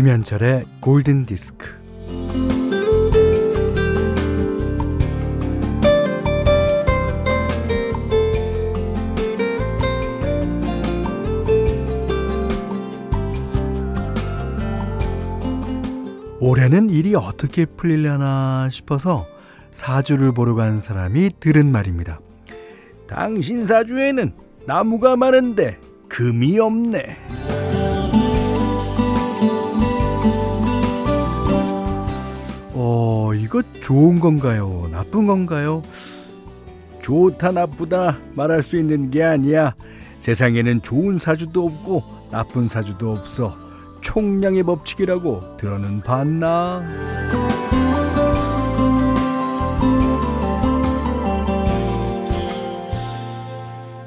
김현철의 골든 디스크. 올해는 일이 어떻게 풀리려나 싶어서 사주를 보러 간 사람이 들은 말입니다. 당신 사주에는 나무가 많은데 금이 없네. 이거 좋은 건가요? 나쁜 건가요? 좋다, 나쁘다 말할 수 있는 게 아니야. 세상에는 좋은 사주도 없고 나쁜 사주도 없어. 총량의 법칙이라고 들어는 봤나?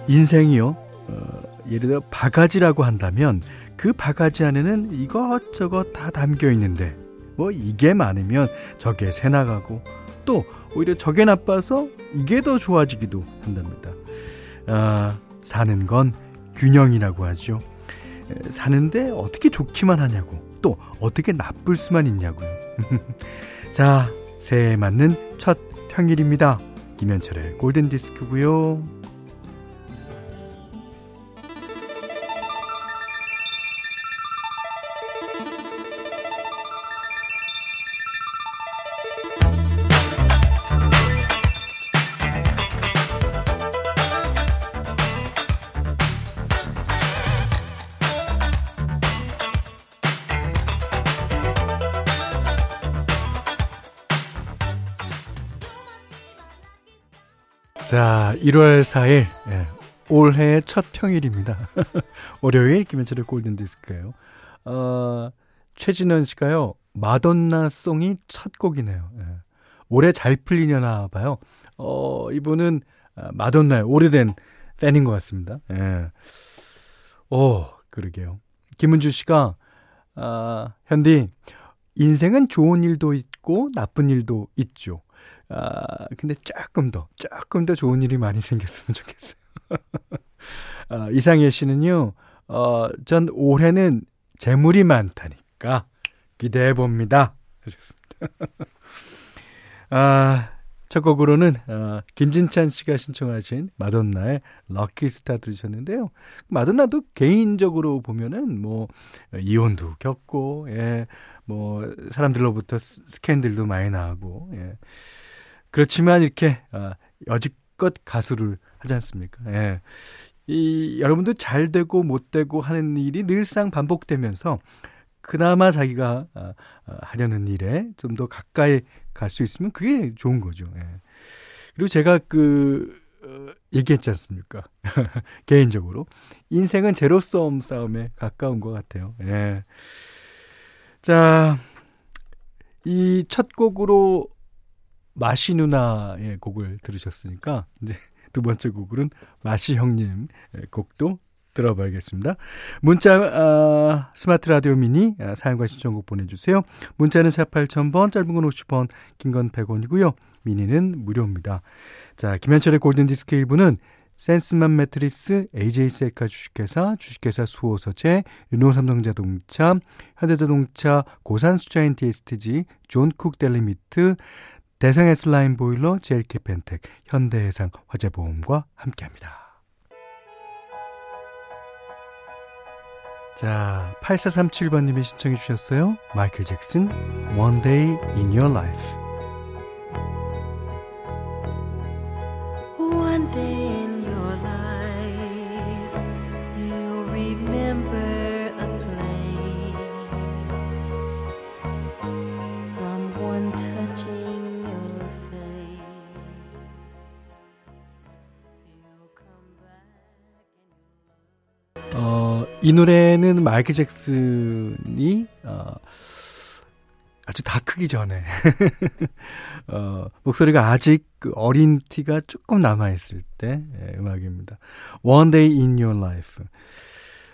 인생이요. 어, 예를 들어 바가지라고 한다면 그 바가지 안에는 이것저것 다 담겨 있는데 뭐 이게 많으면 저게 새 나가고 또 오히려 저게 나빠서 이게 더 좋아지기도 한답니다. 아, 사는 건 균형이라고 하죠. 사는데 어떻게 좋기만 하냐고 또 어떻게 나쁠 수만 있냐고요. 자, 새해 맞는 첫 평일입니다. 김현철의 골든 디스크고요. 자, 1월 4일, 예, 올해 첫 평일입니다. 월요일, 김현철의 골든 디스크예요 어, 최진원 씨가요, 마돈나 송이 첫 곡이네요. 예. 올해 잘 풀리려나 봐요. 어, 이분은 아, 마돈나의 오래된 팬인 것 같습니다. 예. 오, 그러게요. 김은주 씨가, 아, 현디, 인생은 좋은 일도 있고 나쁜 일도 있죠. 아, 근데 조금 더, 조금 더 좋은 일이 많이 생겼으면 좋겠어요. 아, 이상혜 씨는요, 어, 전 올해는 재물이 많다니까 기대해 봅니다. 하셨습니다. 아, 첫 곡으로는 어, 김진찬 씨가 신청하신 마돈나의 럭키스타 들으셨는데요. 마돈나도 개인적으로 보면은 뭐 이혼도 겪고 예, 뭐 사람들로부터 스캔들도 많이 나고 예. 그렇지만 이렇게 어, 여지껏 가수를 하지 않습니까? 예. 이 여러분도 잘 되고 못 되고 하는 일이 늘상 반복되면서 그나마 자기가 어, 어, 하려는 일에 좀 더 가까이 갈 수 있으면 그게 좋은 거죠. 예. 그리고 제가 그 어, 얘기했지 않습니까? 개인적으로 인생은 제로섬 싸움에 가까운 것 같아요. 예. 자, 이 첫 곡으로 마시 누나의 곡을 들으셨으니까 이제 두 번째 곡으로는 마시 형님 곡도 들어봐야겠습니다. 문자 아, 스마트 라디오 미니 아, 사용과 신청곡 보내주세요. 문자는 4 8000번 짧은 건 50원 긴 건 100원이고요. 미니는 무료입니다. 자 김현철의 골든디스크 1부는 센스만 매트리스, AJ셀카 주식회사, 주식회사 수호서체, 르노삼성자동차, 현대자동차, 고산수자인 DSTG, 존쿡 델리미트, 대성의 슬라임 보일러, 젤키 펜텍, 현대해상 화재보험과 함께합니다. 자, 8437번님이 신청해 주셨어요. 마이클 잭슨, One Day in Your Life. 이 노래는 마이클 잭슨이 어, 아주 다 크기 전에 어, 목소리가 아직 그 어린 티가 조금 남아 있을 때 예, 음악입니다. One Day in Your Life.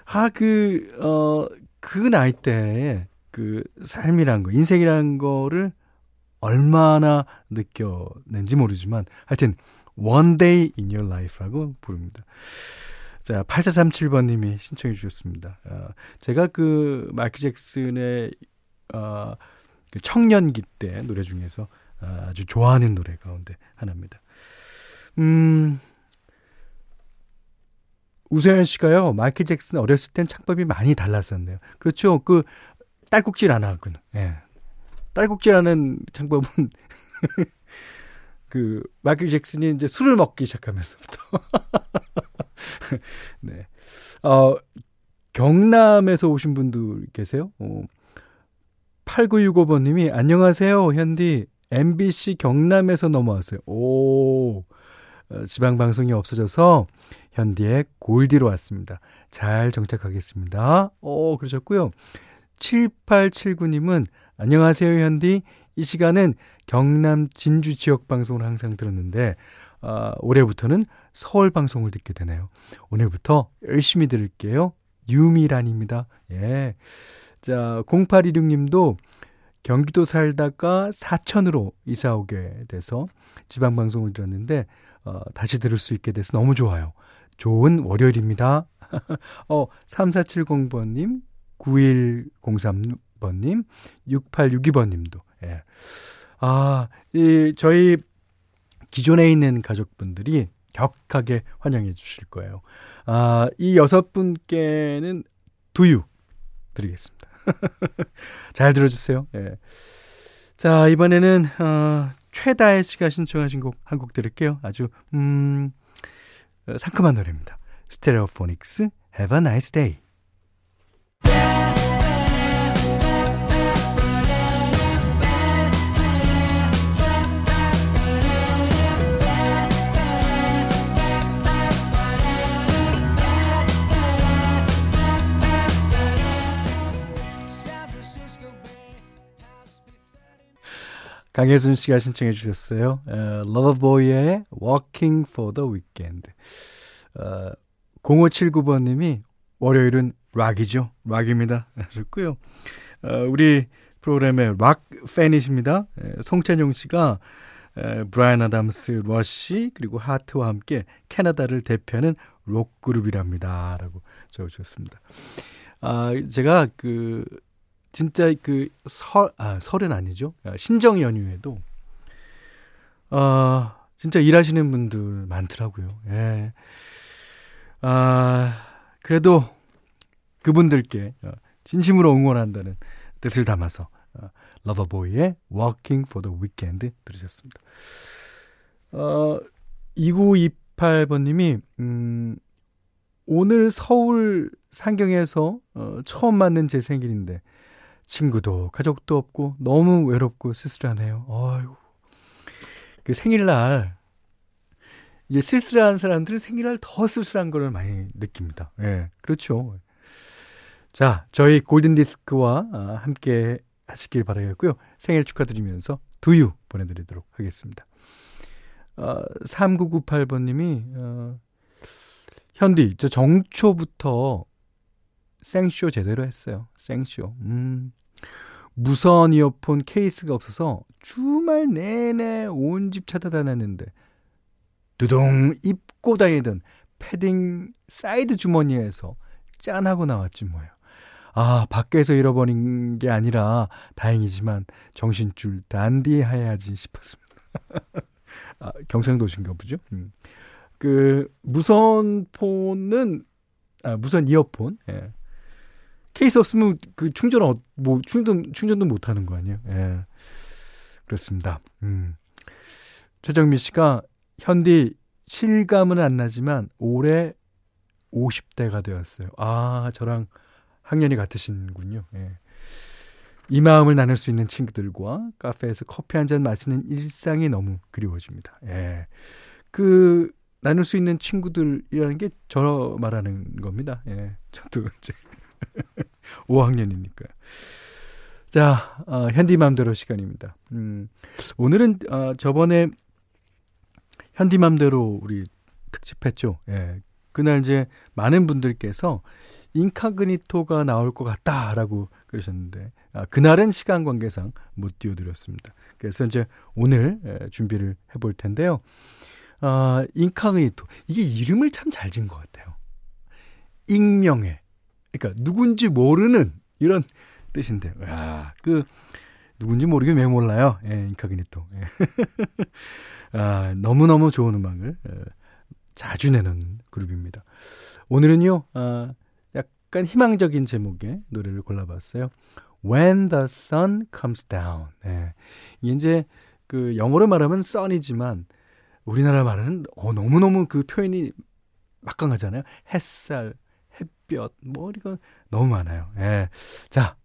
아그 어, 그 나이 때에 그 삶이란 거, 인생이란 거를 얼마나 느꼈는지 모르지만 하여튼 One Day in Your Life라고 부릅니다. 자, 8437번님이 신청해 주셨습니다. 어, 제가 그 마이클 잭슨의 어, 그 청년기 때 노래 중에서 아주 좋아하는 노래 가운데 하나입니다. 음, 우세현 씨가요, 마이클 잭슨 어렸을 땐 창법이 많이 달랐었네요. 그렇죠. 그, 딸꾹질 안 하고는, 예. 딸꾹질 하는 창법은, 그, 마이클 잭슨이 이제 술을 먹기 시작하면서부터. 네. 어, 경남에서 오신 분들 계세요? 어, 8965번 님이, 안녕하세요, 현디. MBC 경남에서 넘어왔어요. 오, 어, 지방 방송이 없어져서 현디의 골디로 왔습니다. 잘 정착하겠습니다. 오, 그러셨고요. 7879님은 안녕하세요, 현디. 이 시간은 경남 진주 지역 방송을 항상 들었는데 어, 올해부터는 서울 방송을 듣게 되네요. 오늘부터 열심히 들을게요. 유미란입니다. 예. 자, 0816님도 경기도 살다가 사천으로 이사 오게 돼서 지방 방송을 들었는데 어, 다시 들을 수 있게 돼서 너무 좋아요. 좋은 월요일입니다. 어, 3470번 님, 9103번 님, 6862번 님도, 예. 아, 이, 저희 기존에 있는 가족분들이 격하게 환영해 주실 거예요. 아, 이 여섯 분께는 두유 드리겠습니다. 잘 들어주세요. 예. 자, 이번에는, 어, 최다혜 씨가 신청하신 곡 한 곡 들을게요. 아주, 음, 어, 상큼한 노래입니다. 스테레오포닉스, Have a nice day. 강혜순 씨가 신청해 주셨어요. 어, 러버보이의 Walking for the Weekend. 어, 0579번님이 월요일은 락이죠. 락입니다. 하셨고요. 어, 우리 프로그램의 락 팬이십니다. 에, 송찬용 씨가 에, 브라이언 아담스, 러시 그리고 하트와 함께 캐나다를 대표하는 록 그룹이랍니다. 라고 적어주셨습니다. 아, 제가 그 진짜 그 설, 아, 설은 아니죠. 아, 신정 연휴에도, 아, 진짜 일하시는 분들 많더라고요. 예. 아, 그래도 그분들께 어, 진심으로 응원한다는 뜻을 담아서 어, 러버보이의 Walking for the Weekend 들으셨습니다. 어, 2928번님이, 음, 오늘 서울 상경에서 어, 처음 맞는 제 생일인데, 친구도 가족도 없고 너무 외롭고 쓸쓸하네요. 어휴. 그 생일날 이게 쓸쓸한 사람들은 생일날 더 쓸쓸한 걸 많이 느낍니다. 예. 그렇죠. 자, 저희 골든 디스크와 아, 함께 하시길 바라겠고요. 생일 축하드리면서 두유 보내 드리도록 하겠습니다. 어, 3998번 님이, 어, 현디, 저 정초부터 생쇼 제대로 했어요. 생쇼. 음, 무선 이어폰 케이스가 없어서 주말 내내 온 집 찾아다녔는데 두둥 입고 다니던 패딩 사이드 주머니에서 짠하고 나왔지 뭐예요. 아, 밖에서 잃어버린 게 아니라 다행이지만 정신줄 단디해야지 싶었습니다. 아, 경상도신가 보죠? 음. 그 무선 폰은 아, 무선 이어폰 예. 케이스 없으면 그 충전, 어, 뭐, 충전, 충전도 못 하는 거 아니에요? 예. 그렇습니다. 음. 최정미 씨가 현디 실감은 안 나지만 올해 50대가 되었어요. 아, 저랑 학년이 같으신군요. 예. 이 마음을 나눌 수 있는 친구들과 카페에서 커피 한 잔 마시는 일상이 너무 그리워집니다. 예. 그, 나눌 수 있는 친구들이라는 게 저 말하는 겁니다. 예. 저도 이제 5학년이니까요. 자, 어, 현디맘대로 시간입니다. 음, 오늘은 어, 저번에 현디맘대로 우리 특집했죠. 예. 그날 이제 많은 분들께서 인카그니토가 나올 것 같다라고 그러셨는데 아, 그날은 시간 관계상 못 띄워드렸습니다. 그래서 이제 오늘 예, 준비를 해볼 텐데요. 아, 인카그니토 이게 이름을 참 잘 지은 것 같아요. 익명의 그러니까 누군지 모르는 이런 뜻인데. 야, 그 누군지 모르게 왜 몰라요? 예, 인카그니토. 예. 아, 너무너무 좋은 음악을 예, 자주 내는 그룹입니다. 오늘은요, 아, 약간 희망적인 제목의 노래를 골라봤어요. When the sun comes down. 예. 이제 그 영어로 말하면 sun이지만 우리나라 말은 어, 너무너무 그 표현이 막강하잖아요. 햇살, 뭐 이거 너무 많아요. 예. 자,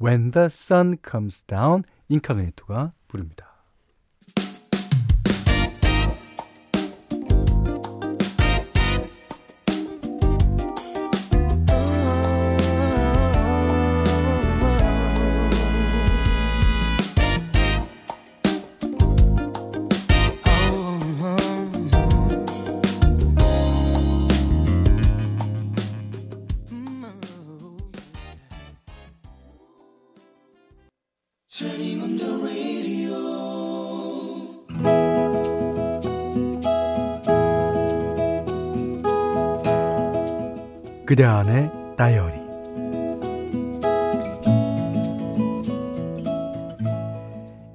When the sun comes down, 인카그니토가 부릅니다. 그대 안의 다이어리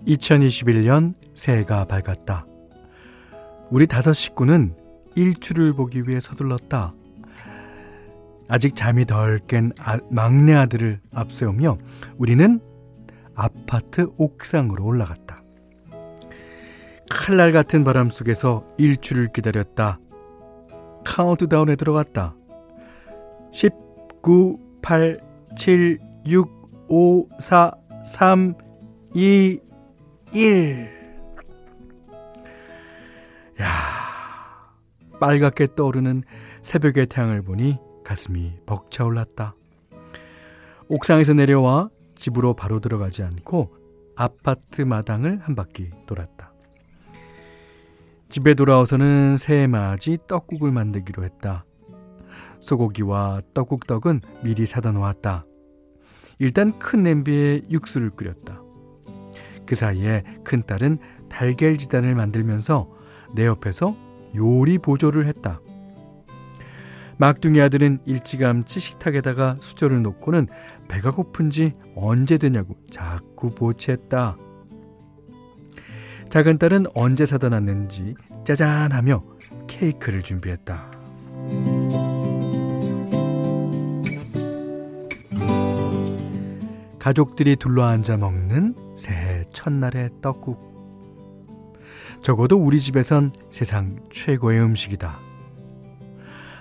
(2021년) 새해가 밝았다 우리 다섯 식구는 일출을 보기 위해 서둘렀다 아직 잠이 덜깬 아, 막내 아들을 앞세우며 우리는 아파트 옥상으로 올라갔다. 칼날 같은 바람 속에서 일출을 기다렸다. 카운트다운에 들어갔다. 19, 8, 7, 6, 5, 4, 3, 2, 1. 야, 빨갛게 떠오르는 새벽의 태양을 보니 가슴이 벅차올랐다. 옥상에서 내려와 집으로 바로 들어가지 않고 아파트 마당을 한 바퀴 돌았다. 집에 돌아와서는 새해 맞이 떡국을 만들기로 했다. 소고기와 떡국떡은 미리 사다 놓았다. 일단 큰 냄비에 육수를 끓였다. 그 사이에 큰딸은 달걀 지단을 만들면서 내 옆에서 요리 보조를 했다. 막둥이 아들은 일찌감치 식탁에다가 수저를 놓고는 배가 고픈지 언제 되냐고 자꾸 보채했다. 작은 딸은 언제 사다 놨는지 짜잔 하며 케이크를 준비했다. 가족들이 둘러앉아 먹는 새해 첫날의 떡국. 적어도 우리 집에선 세상 최고의 음식이다.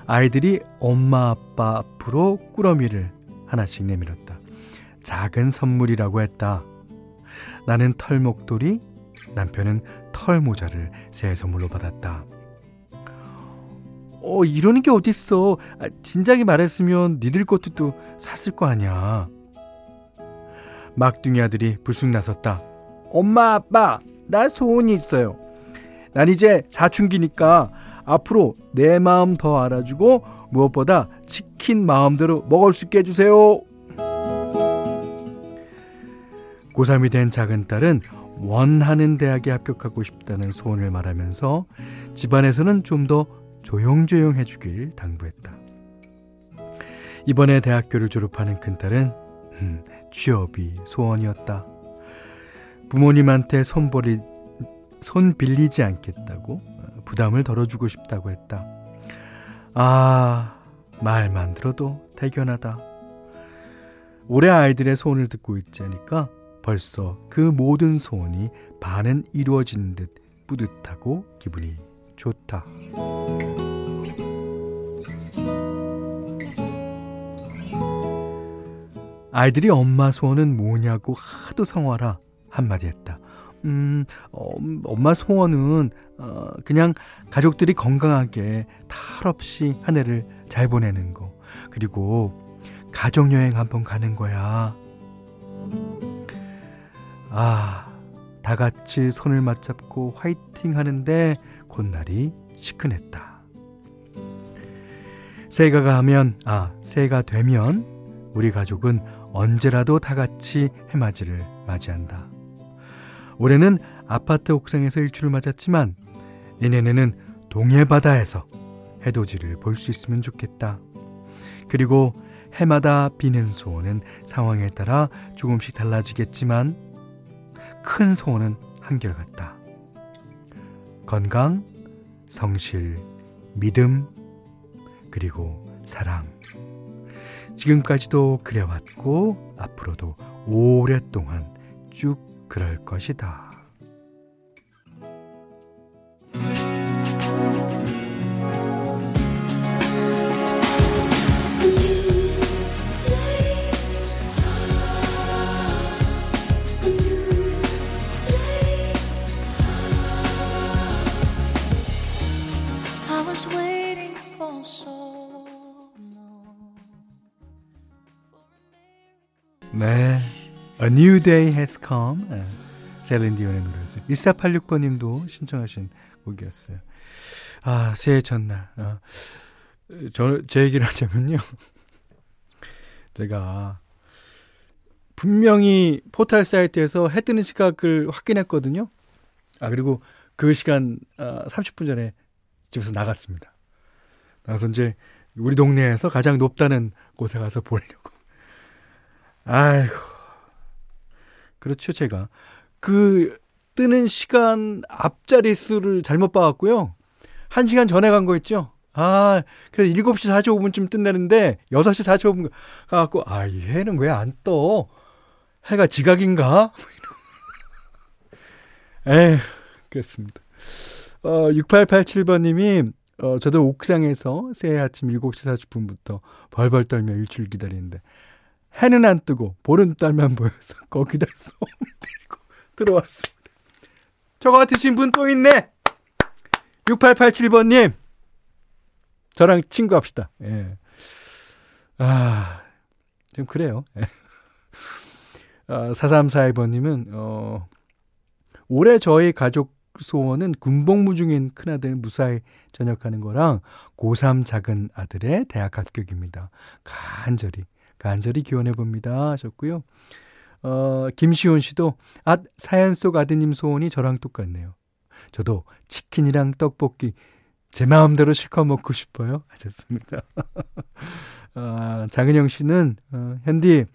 아이들이 엄마 아빠 앞으로 꾸러미를 하나씩 내밀었다. 작은 선물이라고 했다. 나는 털목도리, 남편은 털모자를 새해 선물로 받았다. 어, 이러는 게 어딨어. 아, 진작에 말했으면 니들 것도 또 샀을 거 아니야. 막둥이 아들이 불쑥 나섰다. 엄마, 아빠, 나 소원이 있어요. 난 이제 사춘기니까 앞으로 내 마음 더 알아주고 무엇보다 치킨 마음대로 먹을 수 있게 해주세요. 고3이 된 작은 딸은 원하는 대학에 합격하고 싶다는 소원을 말하면서 집안에서는 좀 더 조용조용 해주길 당부했다. 이번에 대학교를 졸업하는 큰딸은 음, 취업이 소원이었다. 부모님한테 손버리, 손 빌리지 않겠다고 어, 부담을 덜어주고 싶다고 했다. 아, 말만 들어도 대견하다. 올해 아이들의 소원을 듣고 있자니까 벌써 그 모든 소원이 반은 이루어진 듯 뿌듯하고 기분이 좋다. 아이들이 엄마 소원은 뭐냐고 하도 성화라 한마디 했다. 음, 어, 엄마 소원은 어, 그냥 가족들이 건강하게 탈 없이 한 해를 잘 보내는 거. 그리고 가족 여행 한번 가는 거야. 아, 다 같이 손을 맞잡고 화이팅 하는데 곧날이 시큰했다. 새해가 가면, 아, 새해가 되면 우리 가족은 언제라도 다 같이 해맞이를 맞이한다. 올해는 아파트 옥상에서 일출을 맞았지만 내년에는 동해 바다에서 해돋이를 볼 수 있으면 좋겠다. 그리고 해마다 비는 소원은 상황에 따라 조금씩 달라지겠지만 큰 소원은 한결같다. 건강, 성실, 믿음, 그리고 사랑. 지금까지도 그래왔고 앞으로도 오랫동안 쭉 그럴 것이다. 네. A New Day Has Come. 네. 셀린 디온의 노래였어요. 1486번님도 신청하신 곡이었어요. 아, 새해 첫날. 아, 저, 제 얘기를 하자면요. 제가 분명히 포털 사이트에서 해 뜨는 시각을 확인했거든요. 아, 그리고 그 시간 아, 30분 전에 집에서 나갔습니다. 나가서 이제 우리 동네에서 가장 높다는 곳에 가서 보려고. 아이고. 그렇죠, 제가. 그 뜨는 시간 앞자리 수를 잘못 봐 갖고요. 한 시간 전에 간거 있죠? 아, 그래서 7시 45분쯤 뜬다는데, 6시 45분 가 갖고, 아, 이 해는 왜 안 떠? 해가 지각인가? 에휴, 그렇습니다. 어, 6887번님이, 어, 저도 옥상에서 새해 아침 7시 40분부터 벌벌 떨며 일출 기다리는데, 해는 안 뜨고 보는 딸만 보여서 거기다 솜 빌고 들어왔습니다. 저 같으신 분 또 있네. 6887번님. 저랑 친구합시다. 예. 아, 좀 그래요. 예. 아, 4342번님은, 어, 올해 저희 가족 소원은 군복무 중인 큰아들 무사히 전역하는 거랑 고3 작은 아들의 대학 합격입니다. 간절히 간절히 기원해 봅니다. 하셨고요. 어, 김시온 씨도 아 사연 속 아드님 소원이 저랑 똑같네요. 저도 치킨이랑 떡볶이 제 마음대로 실컷 먹고 싶어요. 하셨습니다. 아, 장은영 씨는 어, 현디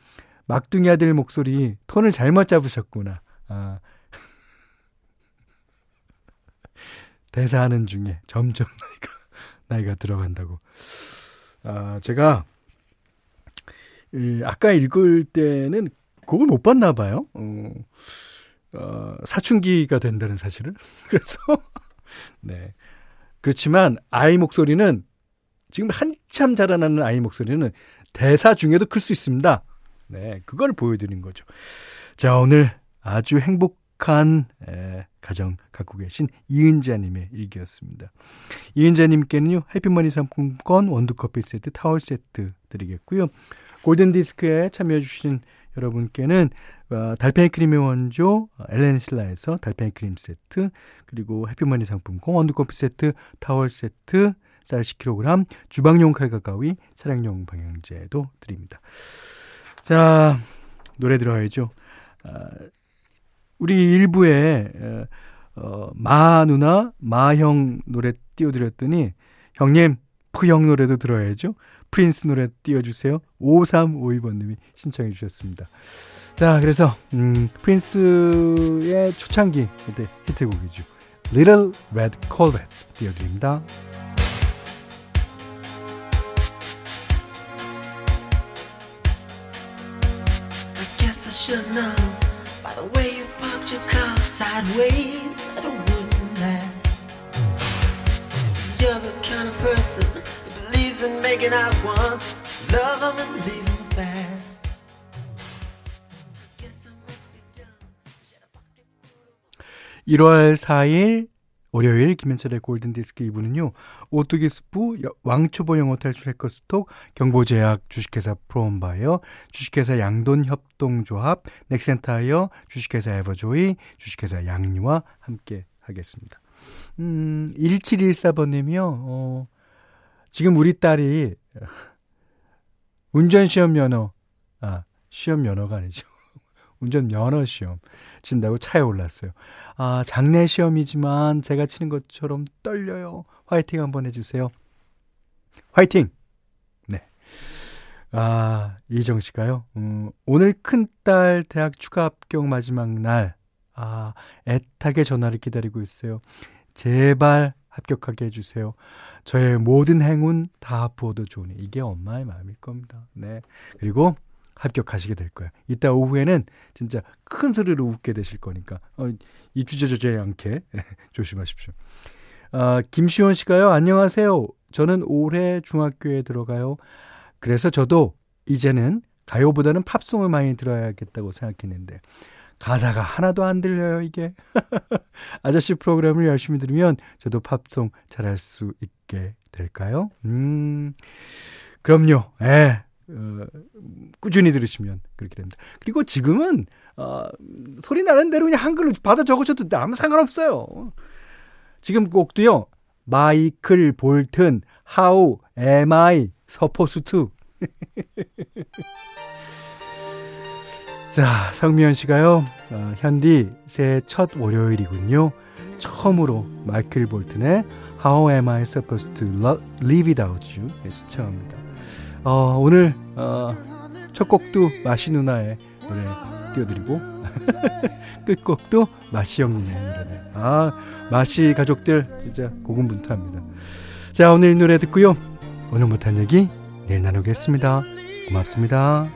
막둥이 아들 목소리 톤을 잘못 잡으셨구나. 아, 대사하는 중에 점점 나이가 나이가 들어간다고. 아, 제가 이 아까 읽을 때는 그걸 못 봤나 봐요. 어, 어, 사춘기가 된다는 사실을. 그래서 네. 그렇지만 아이 목소리는 지금 한참 자라나는 아이 목소리는 대사 중에도 클 수 있습니다. 네, 그걸 보여드린 거죠. 자, 오늘 아주 행복한 에, 가정 갖고 계신 이은자님의 일기였습니다. 이은자님께는요, 해피머니 상품권, 원두커피 세트, 타월 세트 드리겠고요. 골든 디스크에 참여해 주신 여러분께는 어, 달팽이 크림의 원조 엘렌실라에서 달팽이 크림 세트 그리고 해피머니 상품권 원두커피 세트 타월 세트 쌀 10kg 주방용 칼과 가위 차량용 방향제도 드립니다. 자 노래 들어야죠. 아, 우리 일부에 어, 마 누나 마형 노래 띄워드렸더니 형님 푸형 노래도 들어야죠. 프린스 노래 띄워주세요. 5352번님이 신청해 주셨습니다. 자, 그래서 음, 프린스의 초창기 그때 히트곡이죠. Little Red Corvette 띄워드립니다. Believes in making out once, love them and leave them fast. 1월 4일 월요일 김현철의 골든디스크 2부는요. 오뚜기 스프, 왕초보 영어 탈출 해커스톡, 경보제약, 주식회사 프롬바이어, 주식회사 양돈협동조합, 넥센타이어, 주식회사 에버조이, 주식회사 양리와 함께 하겠습니다. 음, 1714번님이요. 어, 지금 우리 딸이 운전시험 면허, 아, 시험 면허가 아니죠. 운전 면허 시험 친다고 차에 올랐어요. 아, 장례 시험이지만 제가 치는 것처럼 떨려요. 화이팅 한번 해주세요. 화이팅! 네. 아, 이정 씨가요. 음, 오늘 큰딸 대학 추가 합격 마지막 날. 아, 애타게 전화를 기다리고 있어요. 제발 합격하게 해주세요. 저의 모든 행운 다 부어도 좋으니. 이게 엄마의 마음일 겁니다. 네. 그리고 합격하시게 될 거예요. 이따 오후에는 진짜 큰 소리로 웃게 되실 거니까. 어, 입주저저지 않게 조심하십시오. 아, 김시원 씨가요. 안녕하세요. 저는 올해 중학교에 들어가요. 그래서 저도 이제는 가요보다는 팝송을 많이 들어야겠다고 생각했는데 가사가 하나도 안 들려요, 이게. 아저씨 프로그램을 열심히 들으면 저도 팝송 잘할 수 있게 될까요? 음, 그럼요. 예. 어, 꾸준히 들으시면 그렇게 됩니다. 그리고 지금은, 어, 소리 나는 대로 그냥 한글로 받아 적으셔도 아무 상관없어요. 지금 곡도요, 마이클 볼튼, How, Am I, Supposed to. 자, 성미연 씨가요, 어, 현디 새해 첫 월요일이군요. 처음으로 마이클 볼튼의 How Am I Supposed to Live Without You 네, 시청합니다. 어, 오늘 어, 첫 곡도 마시 누나의 노래 띄워드리고 끝곡도 마시 형님의 노래네. 아, 마시 가족들 진짜 고군분투합니다. 자, 오늘 노래 듣고요. 오늘 못한 얘기 내일 나누겠습니다. 고맙습니다.